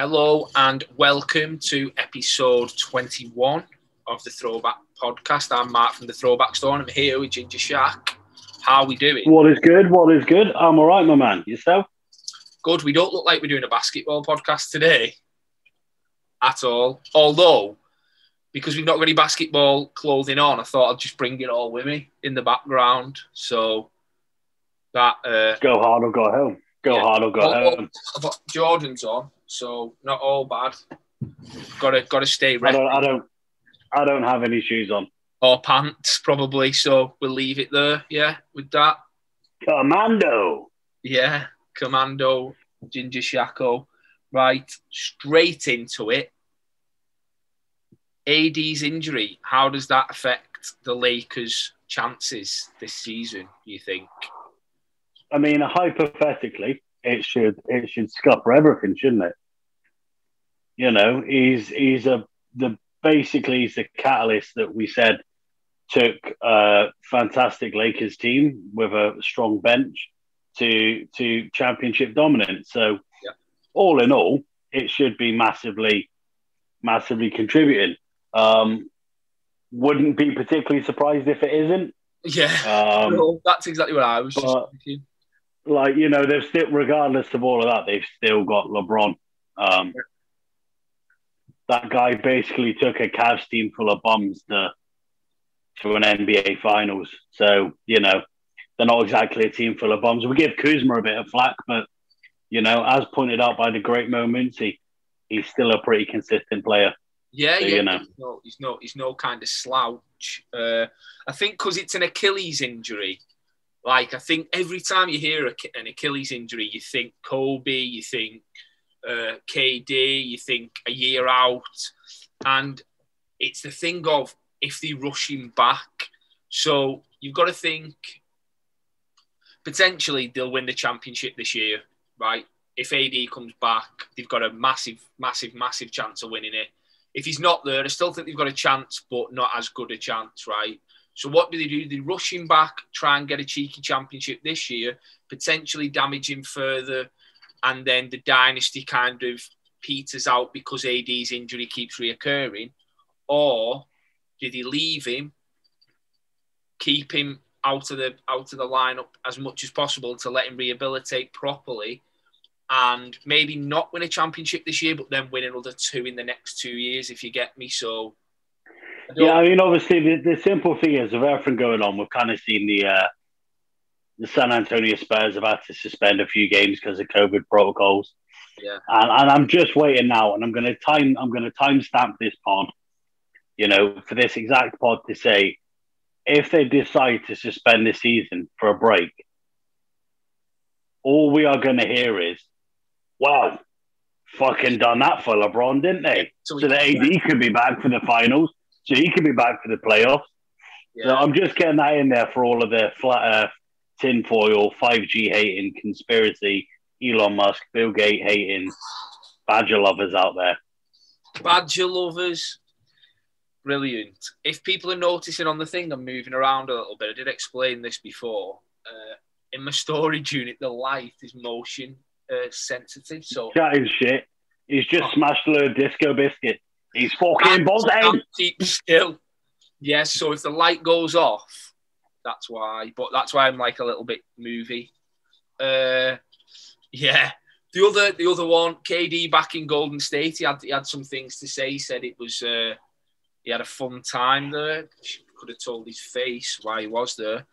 Hello and welcome to episode 21 of the Throwback Podcast. I'm Mark from the Throwback Store and I'm here with Ginger Shark. How are we doing? What is good? What is good? I'm all right, my man. Yourself? Good. We don't look like we're doing a basketball podcast today at all. Although, because we've not got any basketball clothing on, I thought I'd just bring it all with me in the background. So that uh, Go hard or go home. Go Yeah. hard or go Oh, home. I've got Jordan's on, so not all bad. Got to got to stay I ready. don't. I don't. I don't have any shoes on. Or pants probably. So we'll leave it there. Yeah, with that. Commando. Yeah, Commando, Ginger Shacko. Right, straight into it. AD's injury. How does that affect the Lakers' chances this season? You think? I mean, hypothetically, it should it should scupper everything, shouldn't it? You know, he's he's a the basically he's the catalyst that we said took a fantastic Lakers team with a strong bench to to championship dominance. So, Yeah. all in all, it should be massively massively contributing. Um, wouldn't be particularly surprised if it isn't. Yeah, Um, No, that's exactly what I was just but- thinking. like you know they've still regardless of all of that they've still got lebron um that guy basically took a Cavs team full of bums to to an nba finals so you know they're not exactly a team full of bums we give kuzma a bit of flack but you know as pointed out by the great moments he he's still a pretty consistent player Yeah, So, yeah. you know. He's no, he's no, he's no kind of slouch. Uh, I think because it's an Achilles injury. Like I think every time you hear an Achilles injury, you think Kobe, you think uh, KD, you think a year out, and it's the thing of if they rush him back. So you've got to think potentially they'll win the championship this year, right? If AD comes back, they've got a massive, massive, massive chance of winning it if he's not there, I still think they've got a chance, but not as good a chance, right? So what do they do? They rush him back, try and get a cheeky championship this year, potentially damage him further, and then the dynasty kind of peters out because AD's injury keeps reoccurring, or do they leave him, keep him out of the out of the lineup as much as possible to let him rehabilitate properly? and maybe not win a championship this year, but then win another two in the next two years, if you get me. So, I Yeah, I mean, obviously, the, the simple thing is, of everything going on, we've kind of seen the uh, the San Antonio Spurs have had to suspend a few games because of COVID protocols, yeah, and, and I'm just waiting now, and I'm going to time I'm going to timestamp this pod, you know, for this exact pod to say if they decide to suspend the season for a break, all we are going to hear is, "Wow, fucking done that for LeBron, didn't they?" so, So the AD could be back for the finals. So he could be back for the playoffs. So I'm just getting that in there for all of the flat earth, tinfoil, 5G hating, conspiracy, Elon Musk, Bill Gates hating, badger lovers out there. Badger lovers, brilliant. If people are noticing on the thing, I'm moving around a little bit. I did explain this before. Uh, in my storage unit, the light is motion uh, sensitive, so that is shit. He's just Oh. smashed a disco biscuit. He's fucking buzzing. Still. Yes, so if the light goes off, that's why. But that's why I'm like a little bit movie. Uh, yeah. The other, the other one, KD back in Golden State. He had, he had some things to say. He said it was, uh, he had a fun time there. Could have told his face why he was there.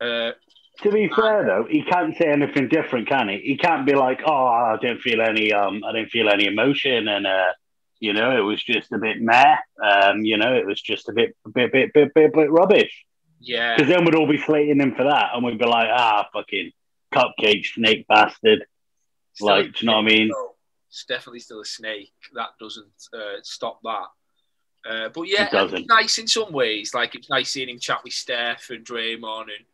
Uh, To be fair though, he can't say anything different, can he? He can't be like, "Oh, I don't feel any, um, I don't feel any emotion," and uh, you know, it was just a bit meh. Um, you know, it was just a bit, bit, bit, bit, bit, bit rubbish. Yeah, Because then we'd all be slating him for that, and we'd be like, "Ah, fucking cupcake snake bastard." Still Like, do you know what I mean? though. It's definitely still a snake. That doesn't uh, stop that. Uh, but yeah, It it's nice in some ways. Like it's nice seeing him chat with Steph and Draymond, and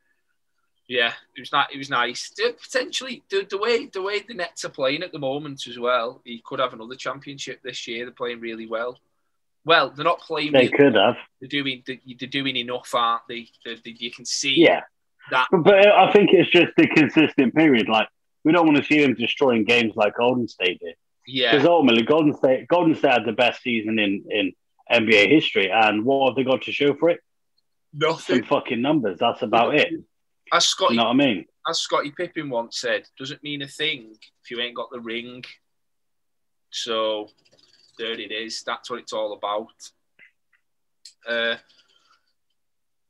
yeah, it was not. It was nice. Potentially, the, the way the way the Nets are playing at the moment as well, he could have another championship this year. They're playing really well. Well, they're not playing. They could have, They're doing. They're doing enough, aren't they? They- they- you can see yeah. that. But, but I think it's just the consistent period. Like we don't want to see them destroying games like Golden State did. Yeah, Because ultimately, Golden State, Golden State had the best season in in NBA history, and what have they got to show for it? Some nothing. fucking numbers. That's about it. As Scotty, You know what I mean? as Scottie Pippen once said, doesn't mean a thing if you ain't got the ring. So there it is. That's what it's all about. Uh,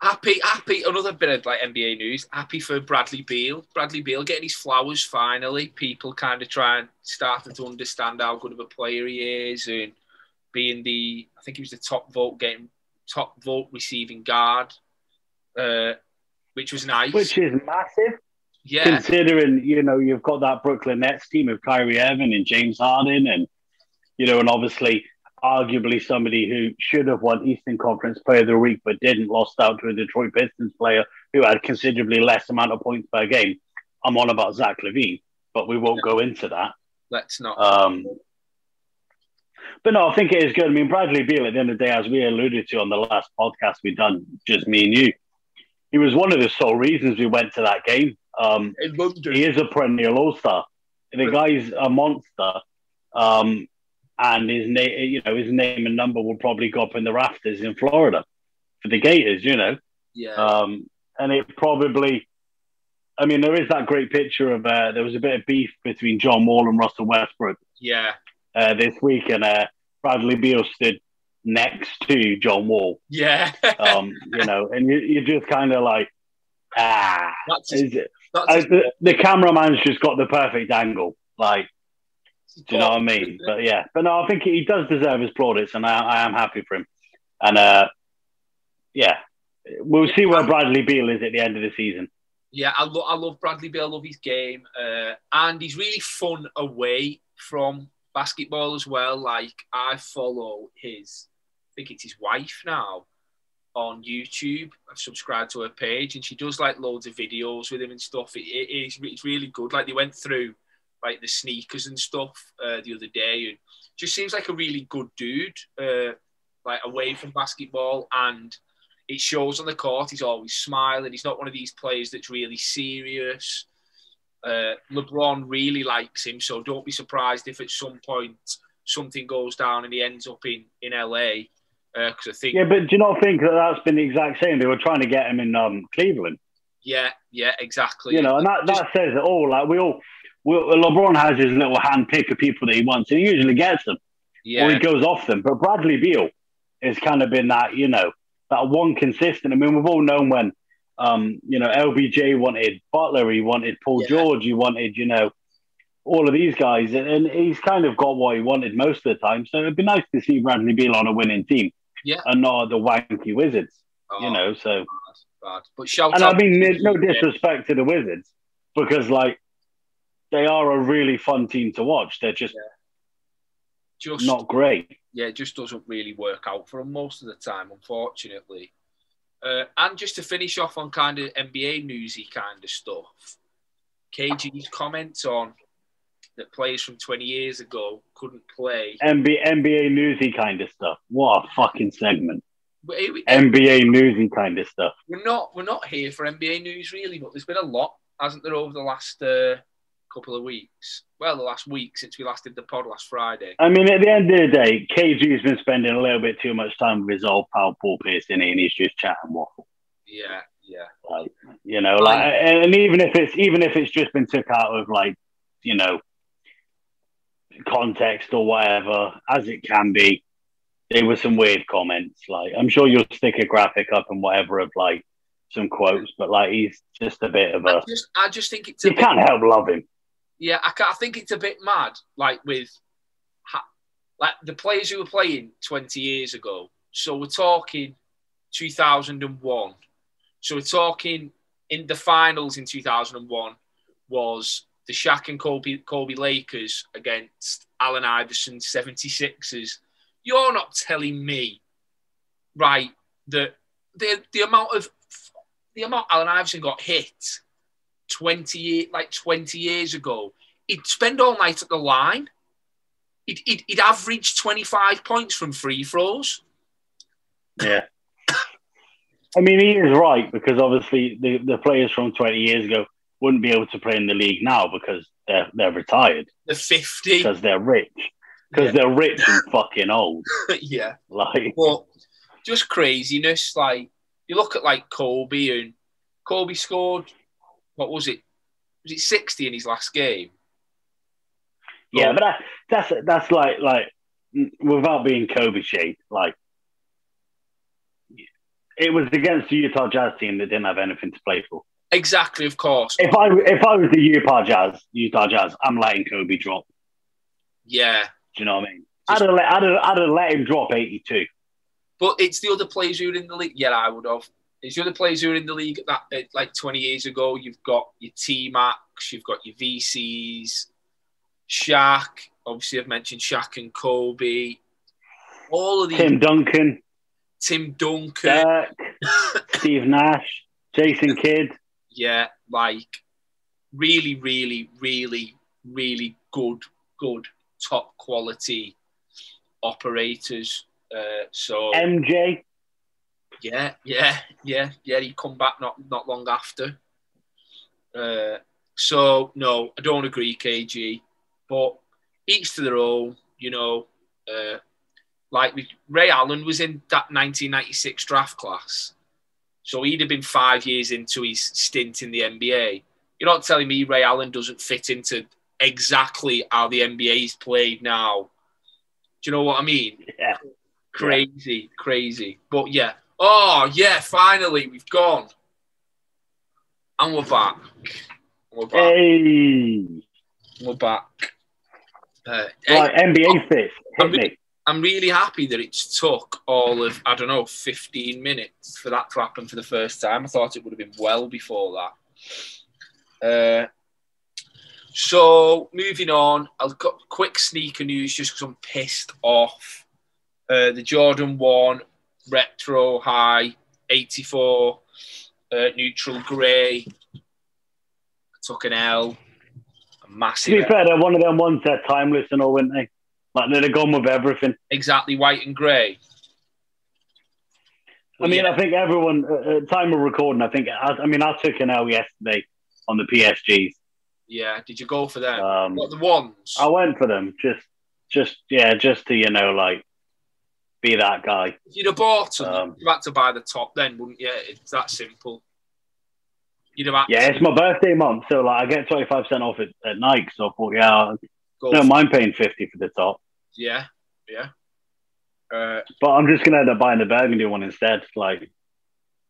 happy, happy. Another bit of like NBA news. Happy for Bradley Beal. Bradley Beal getting his flowers finally. People kind of trying starting to understand how good of a player he is and being the. I think he was the top vote getting top vote receiving guard, uh, which was nice. Which is massive, yeah, considering you know you've got that Brooklyn Nets team of Kyrie Irving and James Harden, and you know, and obviously, arguably somebody who should have won Eastern Conference Player of the Week but didn't, lost out to a Detroit Pistons player who had considerably less amount of points per game. I'm on about Zach LaVine, but we won't go into that. let's not. Um, but no, I think it is good. I mean, Bradley Beal, at the end of the day, as we alluded to on the last podcast we've done, just me and you, he was one of the sole reasons we went to that game. Um, he is a perennial All Star. The guy's a monster, um, and his name, you know, his name and number will probably go up in the rafters in Florida for the Gators. You know, yeah, um, and it probably, I mean, there is that great picture of uh, there was a bit of beef between John Wall and Russell Westbrook yeah, uh, this week, and uh, Bradley Beal stood next to John Wall. yeah. Um, you know, and you, you're just kind of like, ah, that's it? that's his, the, the cameraman's just got the perfect angle. Like, do you know what I mean? But yeah, but no, I think he does deserve his plaudits, and I, I am happy for him. And uh, yeah, we'll see where Bradley Beal is at the end of the season. Yeah, I, lo- I love Bradley Beal, I love his game. Uh, and he's really fun away from basketball as well. Like, I follow his, I think it's his wife now on YouTube. I've subscribed to her page and she does like loads of videos with him and stuff. It, it is it's really good. Like, they went through like the sneakers and stuff uh, the other day and just seems like a really good dude, uh, like away from basketball and it shows on the court. He's always smiling. He's not one of these players that's really serious. Uh, LeBron really likes him, so don't be surprised if at some point something goes down and he ends up in in LA. Because I think, Yeah, but do you not think that that's been the exact same? They were trying to get him in um, Cleveland, yeah, yeah, exactly. you know, and that, that says it all. Like we all, LeBron has his little hand pick of people that he wants, and he usually gets them. or he goes off them. But Bradley Beal has kind of been that, you know, that one consistent. I mean, we've all known when, um, you know, LBJ wanted Butler, he wanted Paul Yeah. George, he wanted, you know, all of these guys, and, and he's kind of got what he wanted most of the time. So it'd be nice to see Bradley Beal on a winning team, Yeah. and not the wanky Wizards, Oh, you know. So, bad, bad. But shout and I mean, no disrespect to the Wizards, because like they are a really fun team to watch. They're just just not great. yeah, it just doesn't really work out for them most of the time, unfortunately. Uh, and just to finish off on kind of NBA newsy kind of stuff, KG's comments on that players from 20 years ago couldn't play. NBA, NBA newsy kind of stuff. What a fucking segment. But it- it- NBA newsy kind of stuff. we're not we're not here for NBA news really, but there's been a lot, hasn't there, over the last uh, couple of weeks? Well, the last week since we last did the pod last Friday. I mean, at the end of the day, KG's been spending a little bit too much time with his old pal Paul Pierce and he's just chatting waffle. Yeah, yeah, Like, you know, like, and even if it's even if it's just been took out of like, you know, context or whatever, as it can be, there were some weird comments. Like, I'm sure you'll stick a graphic up and whatever of like some quotes, but like, he's just a bit of I a. just I just think it's a You bit, can't help love him. Yeah. I, I think it's a bit mad, like with like the players who were playing 20 years ago. So we're talking 2001. So we're talking in the finals in 2001 was the Shaq and Kobe, Kobe Lakers against Allen Iverson 76ers. You're not telling me, right, that the, the amount of the amount Allen Iverson got hit 20 year, like 20 years ago, he'd spend all night at the line. He'd, he'd, he'd average 25 points from free throws. Yeah. I mean, he is right because obviously the, the players from 20 years ago wouldn't be able to play in the league now because they're they're retired The fifty. because they're rich because Yeah. they're rich and fucking old. yeah. Like But just craziness. Like you look at like Kobe and Kobe scored. What was it? Was it sixty in his last game? yeah, but that, that's that's like like without being Kobe shade, like it was against the Utah Jazz team that didn't have anything to play for. Exactly. Of course. If I if I was the Utah Jazz, Utah Jazz, I'm letting Kobe drop. Yeah. Do you know what I mean? I'd have let, I'd have, I'd have let him drop 82. But it's the other players who are in the league. Yeah, I would have. It's the other players who are in the league at that like 20 years ago. You've got your T Max, you've got your VCs, Shaq. Obviously, I've mentioned Shaq and Kobe. All of these. Tim Duncan, Tim Duncan. Dirk, Steve Nash, Jason Kidd. yeah, like really, really, really, really good, good, top quality operators. Uh, so MJ. Yeah, yeah, yeah, yeah. He come back not not long after. Uh, so no, I don't agree, KG. But each to their own. You know, uh, like we, Ray Allen was in that 1996 draft class, so he'd have been five years into his stint in the NBA. You're not telling me Ray Allen doesn't fit into exactly how the NBA is played now. Do you know what I mean? Yeah. Crazy, crazy. But yeah. Oh yeah, finally we've gone. And we're back. We're back. Hey. We're back. Uh, hey, NBA fits. I'm Hit me. I'm really happy that it took all of, I don't know, 15 minutes for that to happen for the first time. I thought it would have been well before that. Uh, so, moving on, I've got quick sneaker news just because I'm pissed off. Uh, the Jordan 1 Retro High 84 uh, neutral grey. Took an L. A To massive be L. fair, they're one of them ones that timeless and all, weren't they? Like they'd have gone with everything. Exactly white and grey. I mean, Yeah. I think everyone, uh, at time of recording, I think, I, I mean, I took an L yesterday on the PSGs. Yeah, did you go for them? Um, what the ones? I went for them, just, just, yeah, just to, you know, like, be that guy. If you'd have bought them, Um, you'd have had to buy the top then, wouldn't you? It's that simple. You'd have Yeah, it's my birthday month, so like I get twenty five percent off at, at Nike. So I thought, yeah, go don't mind paying fifty for the top, Yeah, yeah. Uh, but I'm just gonna end up buying the burgundy one instead. Like,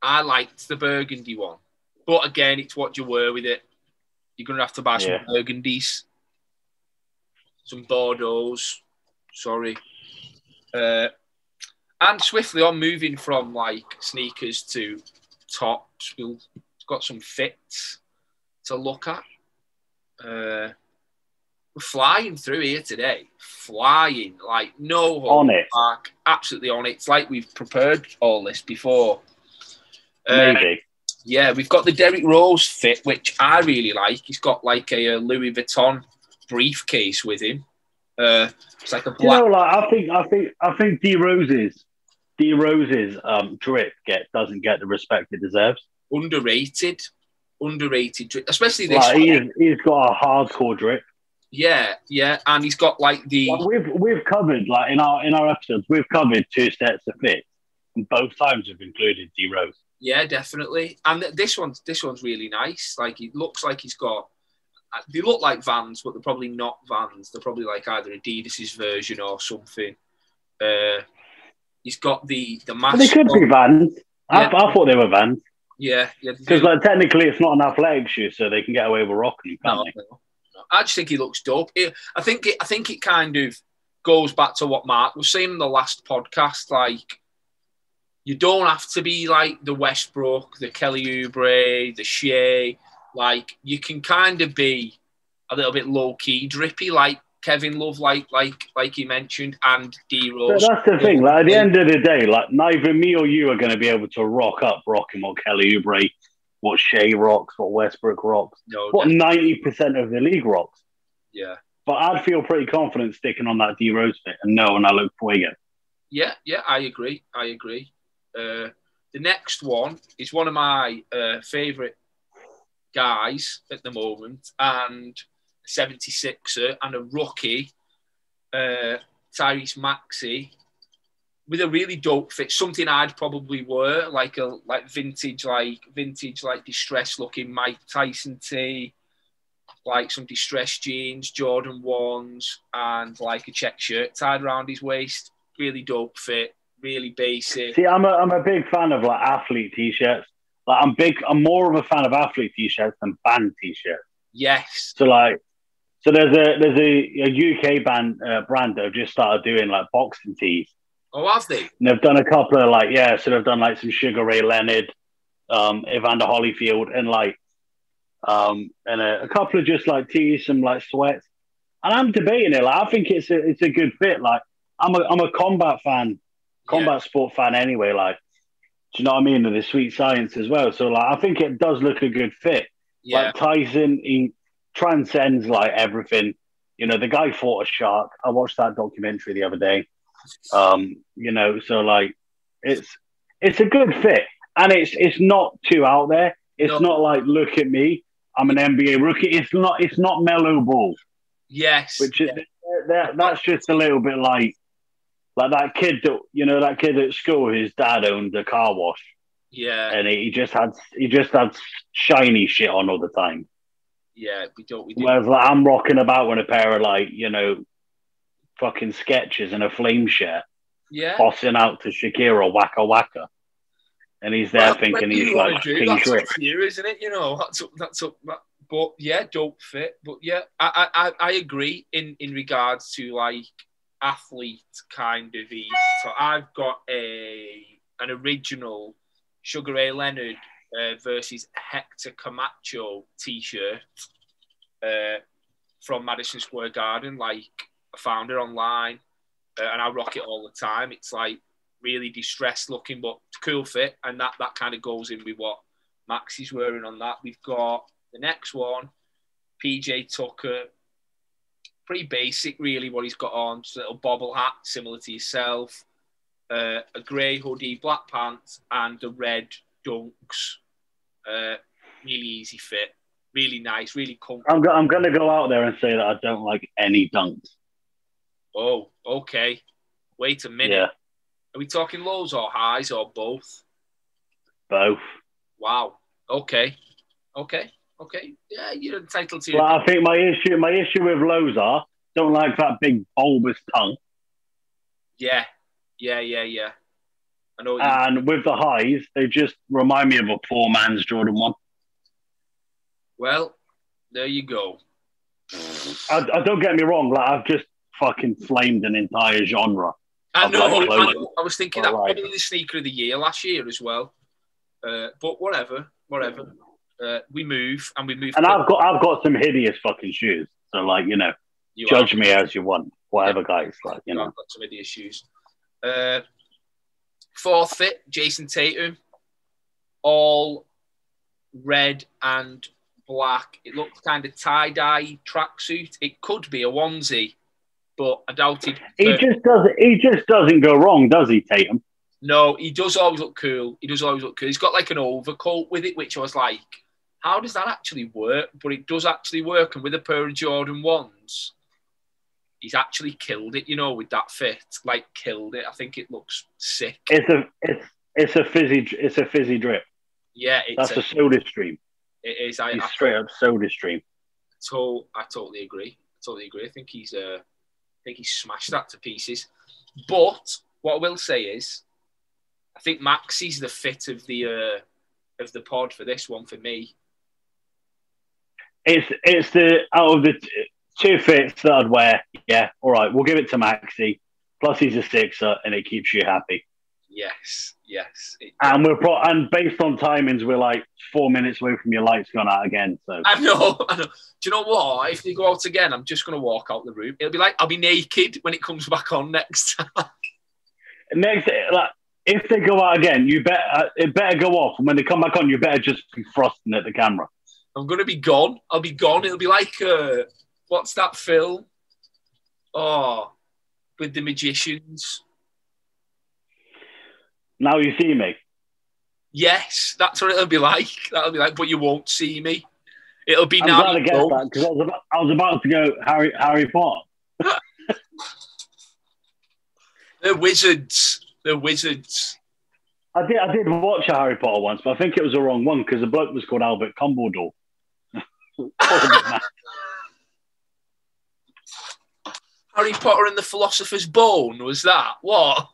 I liked the burgundy one, but again, it's what you were with it. You're gonna have to buy some Yeah. burgundies, some Bordeaux's. Sorry. Uh, and swiftly on moving from like sneakers to tops, we've got some fits to look at. Uh, we're flying through here today, flying like no On it. back, absolutely on it. It's like we've prepared all this before. Uh, maybe. yeah, we've got the Derrick Rose fit, which I really like. He's got like a, uh Louis Vuitton briefcase with him. Uh, it's like a You black. know, like I think, I think, I think D Rose's, D Rose's um, drip get doesn't get the respect it deserves. underrated, underrated, dri- especially this. Like one. he's, he's got a hardcore drip. Yeah, yeah, and he's got like the Like, we've we've covered like in our in our episodes, we've covered two sets of fits, and both times we've included D Rose. yeah, definitely. And th- this one's this one's really nice. Like he looks like he's got. uh, They look like Vans, but they're probably not Vans. They're probably like either Adidas's version or something. Uh, he's got the the mask. They could be Vans. I, Yeah. I thought they were Vans Yeah, yeah. because like technically it's not an athletic shoe, so they can get away with rocking can't they? no, no. I just think he looks dope. It- I think it. I think it kind of goes back to what Mark was saying in the last podcast. Like, you don't have to be like the Westbrook, the Kelly Oubre, the Shai. Like, you can kind of be a little bit low key, drippy, like Kevin Love, like like like he mentioned, and D Rose. that's the thing. Like at the end of the day, like neither me or you are going to be able to rock up rocking what Kelly Oubre, what Shai rocks, what Westbrook rocks, No, what ninety percent of the league rocks. yeah, But I'd feel pretty confident sticking on that D Rose fit and know when I look for you. Yeah, yeah, I agree. I agree. Uh, the next one is one of my uh, favorite guys at the moment, and 76er and a rookie, uh, Tyrese Maxey, with a really dope fit. Something I'd probably wear, like a like vintage, like vintage, like distressed looking Mike Tyson tee, like some distressed jeans, Jordan ones, and like a check shirt tied around his waist. Really dope fit, really basic. See, I'm a I'm a big fan of like athlete t-shirts. Like I'm big. I'm more of a fan of athlete t-shirts than band t-shirts. Yes. So like, so there's a there's a, a UK band uh, brand that have just started doing like boxing tees. Oh, have they? And they've done a couple of like yeah, so they've done like some Sugar Ray Leonard, um, Evander Holyfield, and like um, and a, a couple of just like tees, some like sweats. And I'm debating it. Like I think it's a it's a good fit. Like I'm a I'm a combat fan, combat yeah. sport fan anyway. Like do you know what I mean? And the sweet science as well. So like I think it does look a good fit. Yeah. Like Tyson, he transcends like everything. You know, the guy fought a shark. I watched that documentary the other day. Um, you know, so like it's it's a good fit. And it's it's not too out there. It's no. not like look at me, I'm an NBA rookie. It's not it's not Melo Ball. Yes. Which is that, that's just a little bit like like that kid that you know that kid at school his dad owned a car wash. Yeah. And he just had he just had shiny shit on all the time. Yeah, we don't. We do. Whereas like, I'm rocking about with a pair of like you know, fucking Skechers and a flame shirt. Yeah. Tossing out to Shakira Waka Waka. And he's there well, thinking he's like King That's up you, isn't it? You know, that's up, that's up. But yeah, dope fit. But yeah, I, I I agree in in regards to like athlete kind of eat. So I've got a an original Sugar Ray Leonard uh, versus Hector Camacho T-shirt uh, from Madison Square Garden. Like I found it online, uh, and I rock it all the time. It's like really distressed looking, but cool fit, and that that kind of goes in with what Max is wearing on that. We've got the next one, PJ Tucker pretty basic, really, what he's got on. Just a little bobble hat, similar to yourself. Uh, a grey hoodie, black pants, and the red dunks. Uh, really easy fit, really nice, really comfortable. I'm, go- I'm going to go out there and say that I don't like any dunks. Oh, okay. Wait a minute. Yeah. Are we talking lows or highs or both? Both. Wow. Okay. Okay okay, yeah, you're entitled to. Well, I think my issue, my issue with lows are don't like that big bulbous tongue. Yeah, yeah, yeah, yeah. I know. And with the highs, they just remind me of a poor man's Jordan one. Well, there you go. I, I, don't get me wrong. Like I've just fucking flamed an entire genre. I know. Like I, know I, was thinking that right. probably the sneaker of the year last year as well. Uh, but whatever, whatever uh, we move and we move. And I've got I've got some hideous fucking shoes. So like you know, you judge are. me as you want, whatever, yeah. guys. Like you know, I've got some hideous shoes. Uh, fourth fit, Jayson Tatum, all red and black. It looks kind of tie dye tracksuit. It could be a onesie, but I doubt it. He just doesn't. He just doesn't go wrong, does he, Tatum? No, he does always look cool. He does always look cool. He's got like an overcoat with it, which I was like, how does that actually work? But it does actually work. And with a pair of Jordan ones, he's actually killed it, you know, with that fit. Like killed it. I think it looks sick. It's a it's it's a fizzy it's a fizzy drip. Yeah, that's a, a, soda stream. It is. I, I, straight up soda stream. So I totally agree. I totally agree. I think he's uh, I think he's smashed that to pieces. But what I will say is, I think Maxey's the fit of the uh, of the pod for this one for me it's it's the out of the two fits that I'd wear. Yeah, all right, we'll give it to Maxey. Plus, he's a sixer, and it keeps you happy. Yes, yes. And we're pro- and based on timings, we're like four minutes away from your lights going out again. So I know, I know. Do you know what? If they go out again, I'm just going to walk out the room. It'll be like I'll be naked when it comes back on next time. next, like if they go out again, you better uh, it better go off, and when they come back on, you better just be frosting at the camera. I'm gonna be gone. I'll be gone. It'll be like uh, what's that film? Oh, with the magicians. Now you see me. Yes, that's what it'll be like. That'll be like, but you won't see me. It'll be I'm now. glad I guessed that because I was about, I was about to go Harry Harry Potter. The wizards. The wizards. I did I did watch a Harry Potter once, but I think it was the wrong one because the bloke was called Albert Dumbledore. Harry Potter and the Philosopher's Bone was that? What?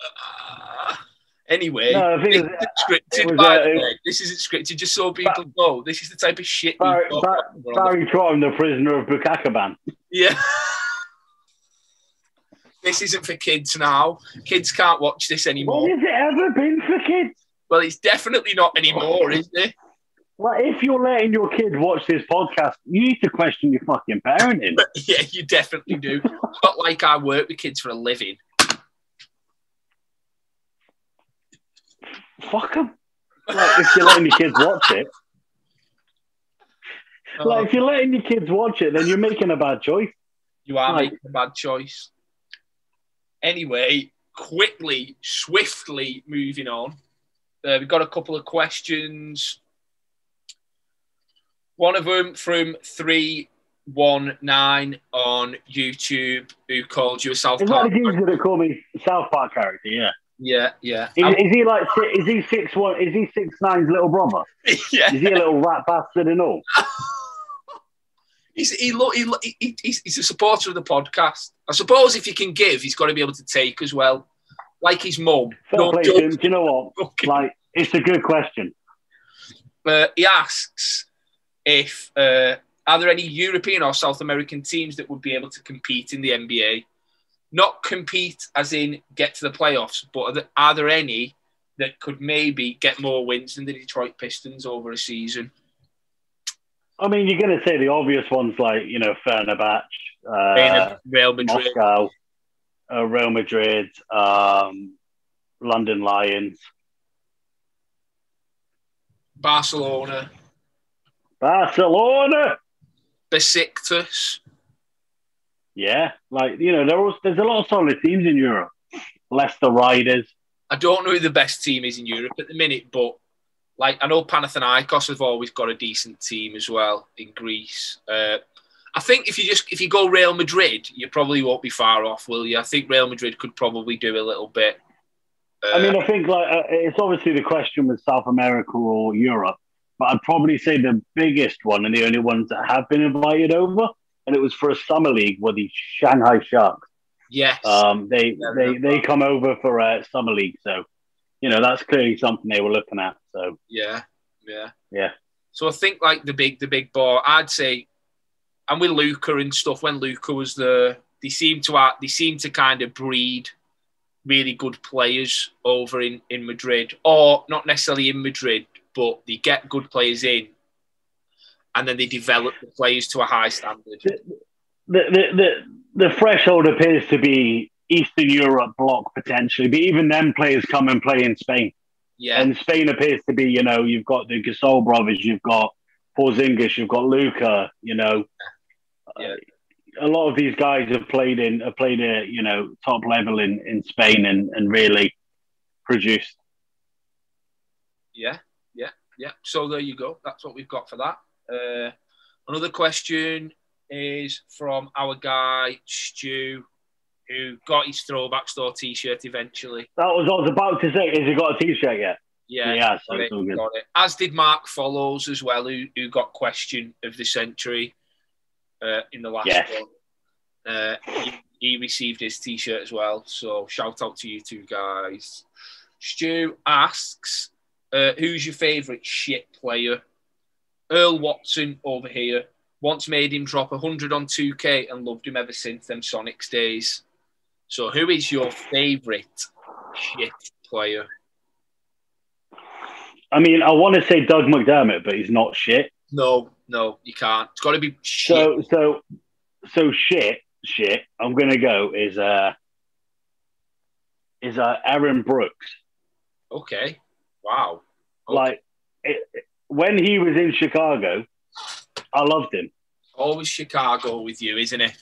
Uh, anyway, No, this isn't scripted. was, uh, it- This isn't scripted. Just so people know, this is the type of shit. Barry, talk Bar- about when we're the- Barry the prisoner of Bukakaban. Yeah. this isn't for kids now. Kids can't watch this anymore. What has it ever been for kids? Well, it's definitely not anymore, is it? Like, if you're letting your kid watch this podcast, you need to question your fucking parenting. Yeah, you definitely do. Not like I work with kids for a living. Fuck them. Like, if you're letting your kids watch it, like, if you're letting your kids watch it, then you're making a bad choice. You are Right. making a bad choice. Anyway, quickly, swiftly moving on. Uh, we've got a couple of questions. One of them from 319 on YouTube who called you a South Is that Park. the geezer that call me South Park character? Yeah. Yeah, yeah. Is, is he like? Is he six one? Is he six nine's little brother? yeah. Is he a little rat bastard and all? He's, he, lo- he, lo- he, he's, he's a supporter of the podcast. I suppose if you can give, he's got to be able to take as well. Like his mum. No play to him. joke. Do you know what? Fucking- Like, it's a good question. But he asks if uh, are there any European or South American teams that would be able to compete in the NBA? Not compete as in get to the playoffs, but are there, are there any that could maybe get more wins than the Detroit Pistons over a season? I mean, you're going to say the obvious ones like you know Fenerbahce, uh, Real Madrid, Moscow, uh, Real Madrid, um, London Lions, Barcelona, Barcelona. Besiktas. Yeah, like you know, there there's a lot of solid teams in Europe. Leicester Riders. I don't know who the best team is in Europe at the minute, but like I know Panathinaikos have always got a decent team as well in Greece. Uh, I think if you just if you go Real Madrid, you probably won't be far off, will you? I think Real Madrid could probably do a little bit. Uh, I mean, I think like uh, it's obviously the question with South America or Europe, but I'd probably say the biggest one and the only ones that have been invited over, and it was for a summer league, were the Shanghai Sharks. yes, Um, they Yeah, they they come over for a summer league, so you know that's clearly something they were looking at. So yeah, yeah, Yeah. So I think like the big the big ball, I'd say, and with Luka and stuff. When Luka was there, they seem to they seem to kind of breed really good players over in in Madrid, or not necessarily in Madrid, but they get good players in, and then they develop the players to a high standard. the the the, the threshold appears to be Eastern Europe block potentially, but even then, players come and play in Spain. Yeah, And Spain appears to be, you know, you've got the Gasol brothers, you've got Porzingis, you've got Luka, you know. Yeah. a lot of these guys have played in have played at, you know, top level in, in Spain and, and really produced. yeah, yeah. So there you go. That's what we've got for that. Uh, another question is from our guy Stu, who got his throwback store T-shirt eventually. That was what I was about to say. Has he got a t shirt yet? Yeah, Yeah, so got, it, it's good. got it. As did Mark Follows as well, who, who got question of the century uh, in the last Yes. one. Uh, he, he received his T-shirt as well. So shout out to you two guys. Stu asks, uh, "Who's your favourite shit player?" Earl Watson over here once made him drop 100 on 2K and loved him ever since them Sonics days. So, who is your favourite shit player? I mean, I want to say Doug McDermott, but he's not shit. No, no, you can't. It's got to be shit. So so so shit shit. I'm gonna go is uh is uh Aaron Brooks. okay. Wow. Okay. Like it, when he was in Chicago, I loved him. Always Chicago with you, isn't it?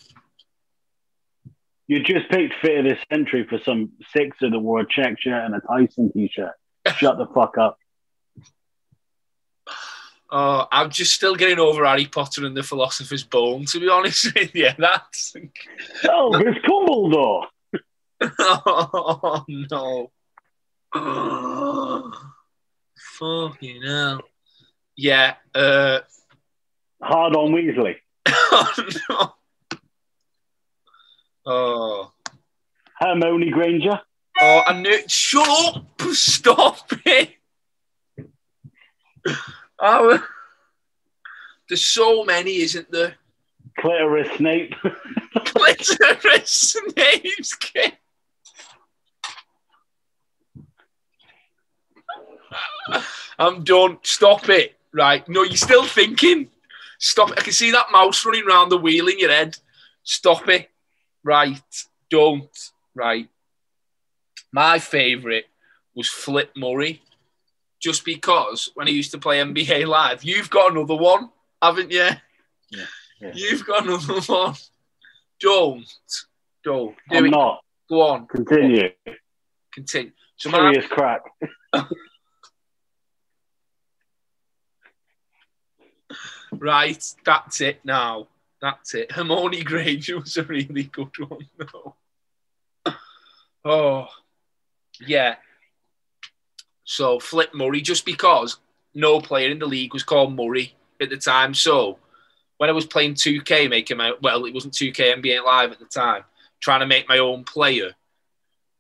You just picked fit of the century for some sixer that wore a check shirt and a Tyson t-shirt. Shut the fuck up. Oh, I'm just still getting over Harry Potter and the Philosopher's Bone, to be honest with you. That's. Oh, it's Dumbledore. oh, no. Fucking hell. Yeah. Uh, Hard on Weasley. oh, no. Oh. Hermione Granger. Oh, I knew. Shut up! Stop it! Oh, there's so many, isn't there? Clitoris Snape. Clitoris Snape's kid. Um, I'm done. Stop it. Right. No, you're still thinking. Stop. I can see that mouse running around the wheel in your head. Stop it. Right. Don't. Right. My favourite was Flip Murray. Just because when I used to play NBA Live, you've got another one, haven't you? Yeah, yeah. You've got another one. Don't. Don't. Do I'm it. not. Go on. Continue. Continue. So my, Serious crack. right, that's it now. That's it. Hermione Granger was a really good one, though. Oh, yeah. So Flip Murray, just because no player in the league was called Murray at the time. So when I was playing 2K, making my well, it wasn't 2K NBA Live at the time, trying to make my own player.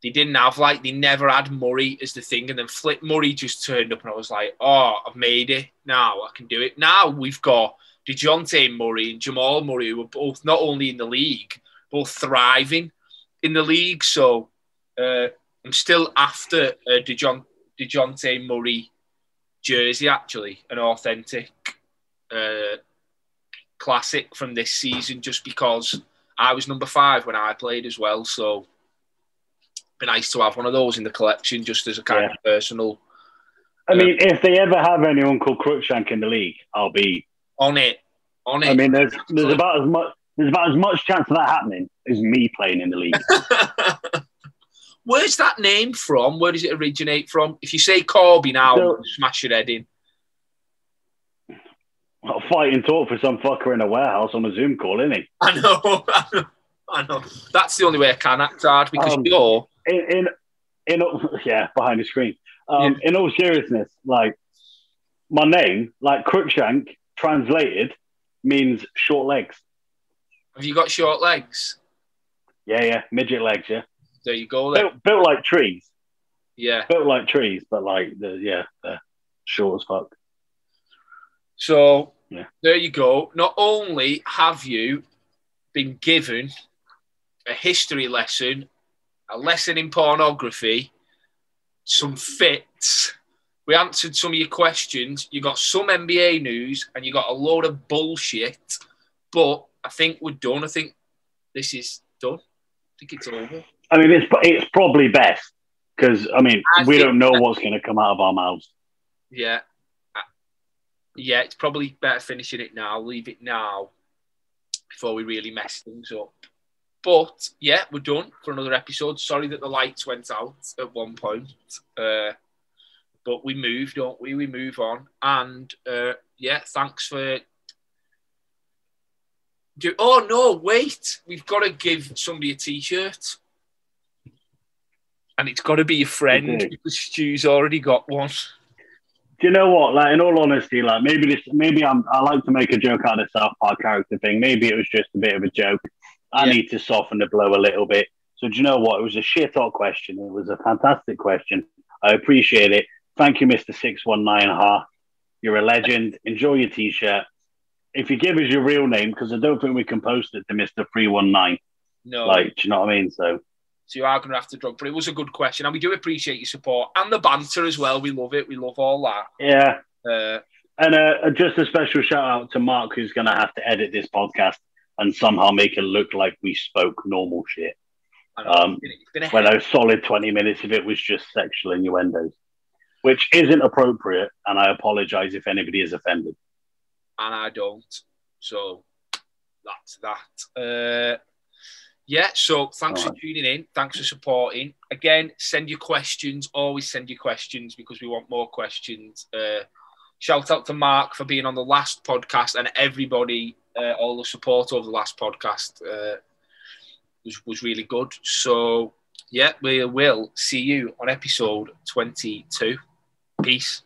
They didn't have like they never had Murray as the thing, and then Flip Murray just turned up, and I was like, "Oh, I've made it now. I can do it." Now we've got Dejounte Murray and Jamal Murray, who are both not only in the league, both thriving in the league. So uh, I'm still after uh, Dejon- Dejounte Murray jersey, actually, an authentic uh, classic from this season, just because I was number five when I played as well. So be nice to have one of those in the collection, just as a kind Yeah. of personal I mean, if they ever have anyone called Crookshank in the league, I'll be. on it. On it. I mean, there's there's about as much there's about as much chance of that happening as me playing in the league. Where's that name from? Where does it originate from? If you say Corby now, So- smash your head in. I'll fight and talk for some fucker in a warehouse on a Zoom call, isn't he? I know, I know, I know. That's the only way I can act hard because Um, you're In in, in yeah, behind the screen. Um, In all seriousness, like my name, like Crookshank, translated means short legs. have you got short legs? Yeah, yeah, midget legs. Yeah, There you go built, built like trees, Yeah. built like trees, but like the yeah, they're short as fuck. So Yeah. there you go. Not only have you been given a history lesson, a lesson in pornography, some fits. We answered some of your questions. You got some NBA news and you got a load of bullshit. But I think we're done. I think this is done. I think it's over. I mean, it's it's probably best because I mean I we don't know what's going to come out of our mouths. Yeah. Uh, Yeah, it's probably better finishing it now, leave it now before we really mess things up. But yeah, we're done for another episode. Sorry that the lights went out at one point. Uh, but we move, don't we? We move on. And uh, yeah, thanks for. Do, oh no, wait. We've got to give somebody a t shirt. And it's got to be a friend Okay. because Stu's already got one. Do you know what? Like, in all honesty, like maybe this, maybe I'm, I like to make a joke out of the South Park character thing. Maybe it was just a bit of a joke. I Yeah. need to soften the blow a little bit. So, do you know what? It was a shit hot question. It was a fantastic question. I appreciate it. Thank you, Mister Six One Nine Ha. You're a legend. Enjoy your T-shirt. If you give us your real name, because I don't think we can post it to Mister Three One Nine. No. Like, do you know what I mean? So, So you are going to have to drop, but it was a good question, and we do appreciate your support and the banter as well. We love it. We love all that. yeah. Uh, And uh, just a special shout out to Mark, who's going to have to edit this podcast and somehow make it look like we spoke normal shit. Um, it's been, it's been a When a solid 20 minutes of it was just sexual innuendos, which isn't appropriate. And I apologize if anybody is offended. and I don't. So that's that. Uh, yeah, so thanks for tuning in. Thanks for supporting. Again, send your questions. Always send your questions because we want more questions. Uh, shout out to Mark for being on the last podcast and everybody, uh, all the support over the last podcast uh, was, was really good. So, yeah, we will see you on episode 22. Peace.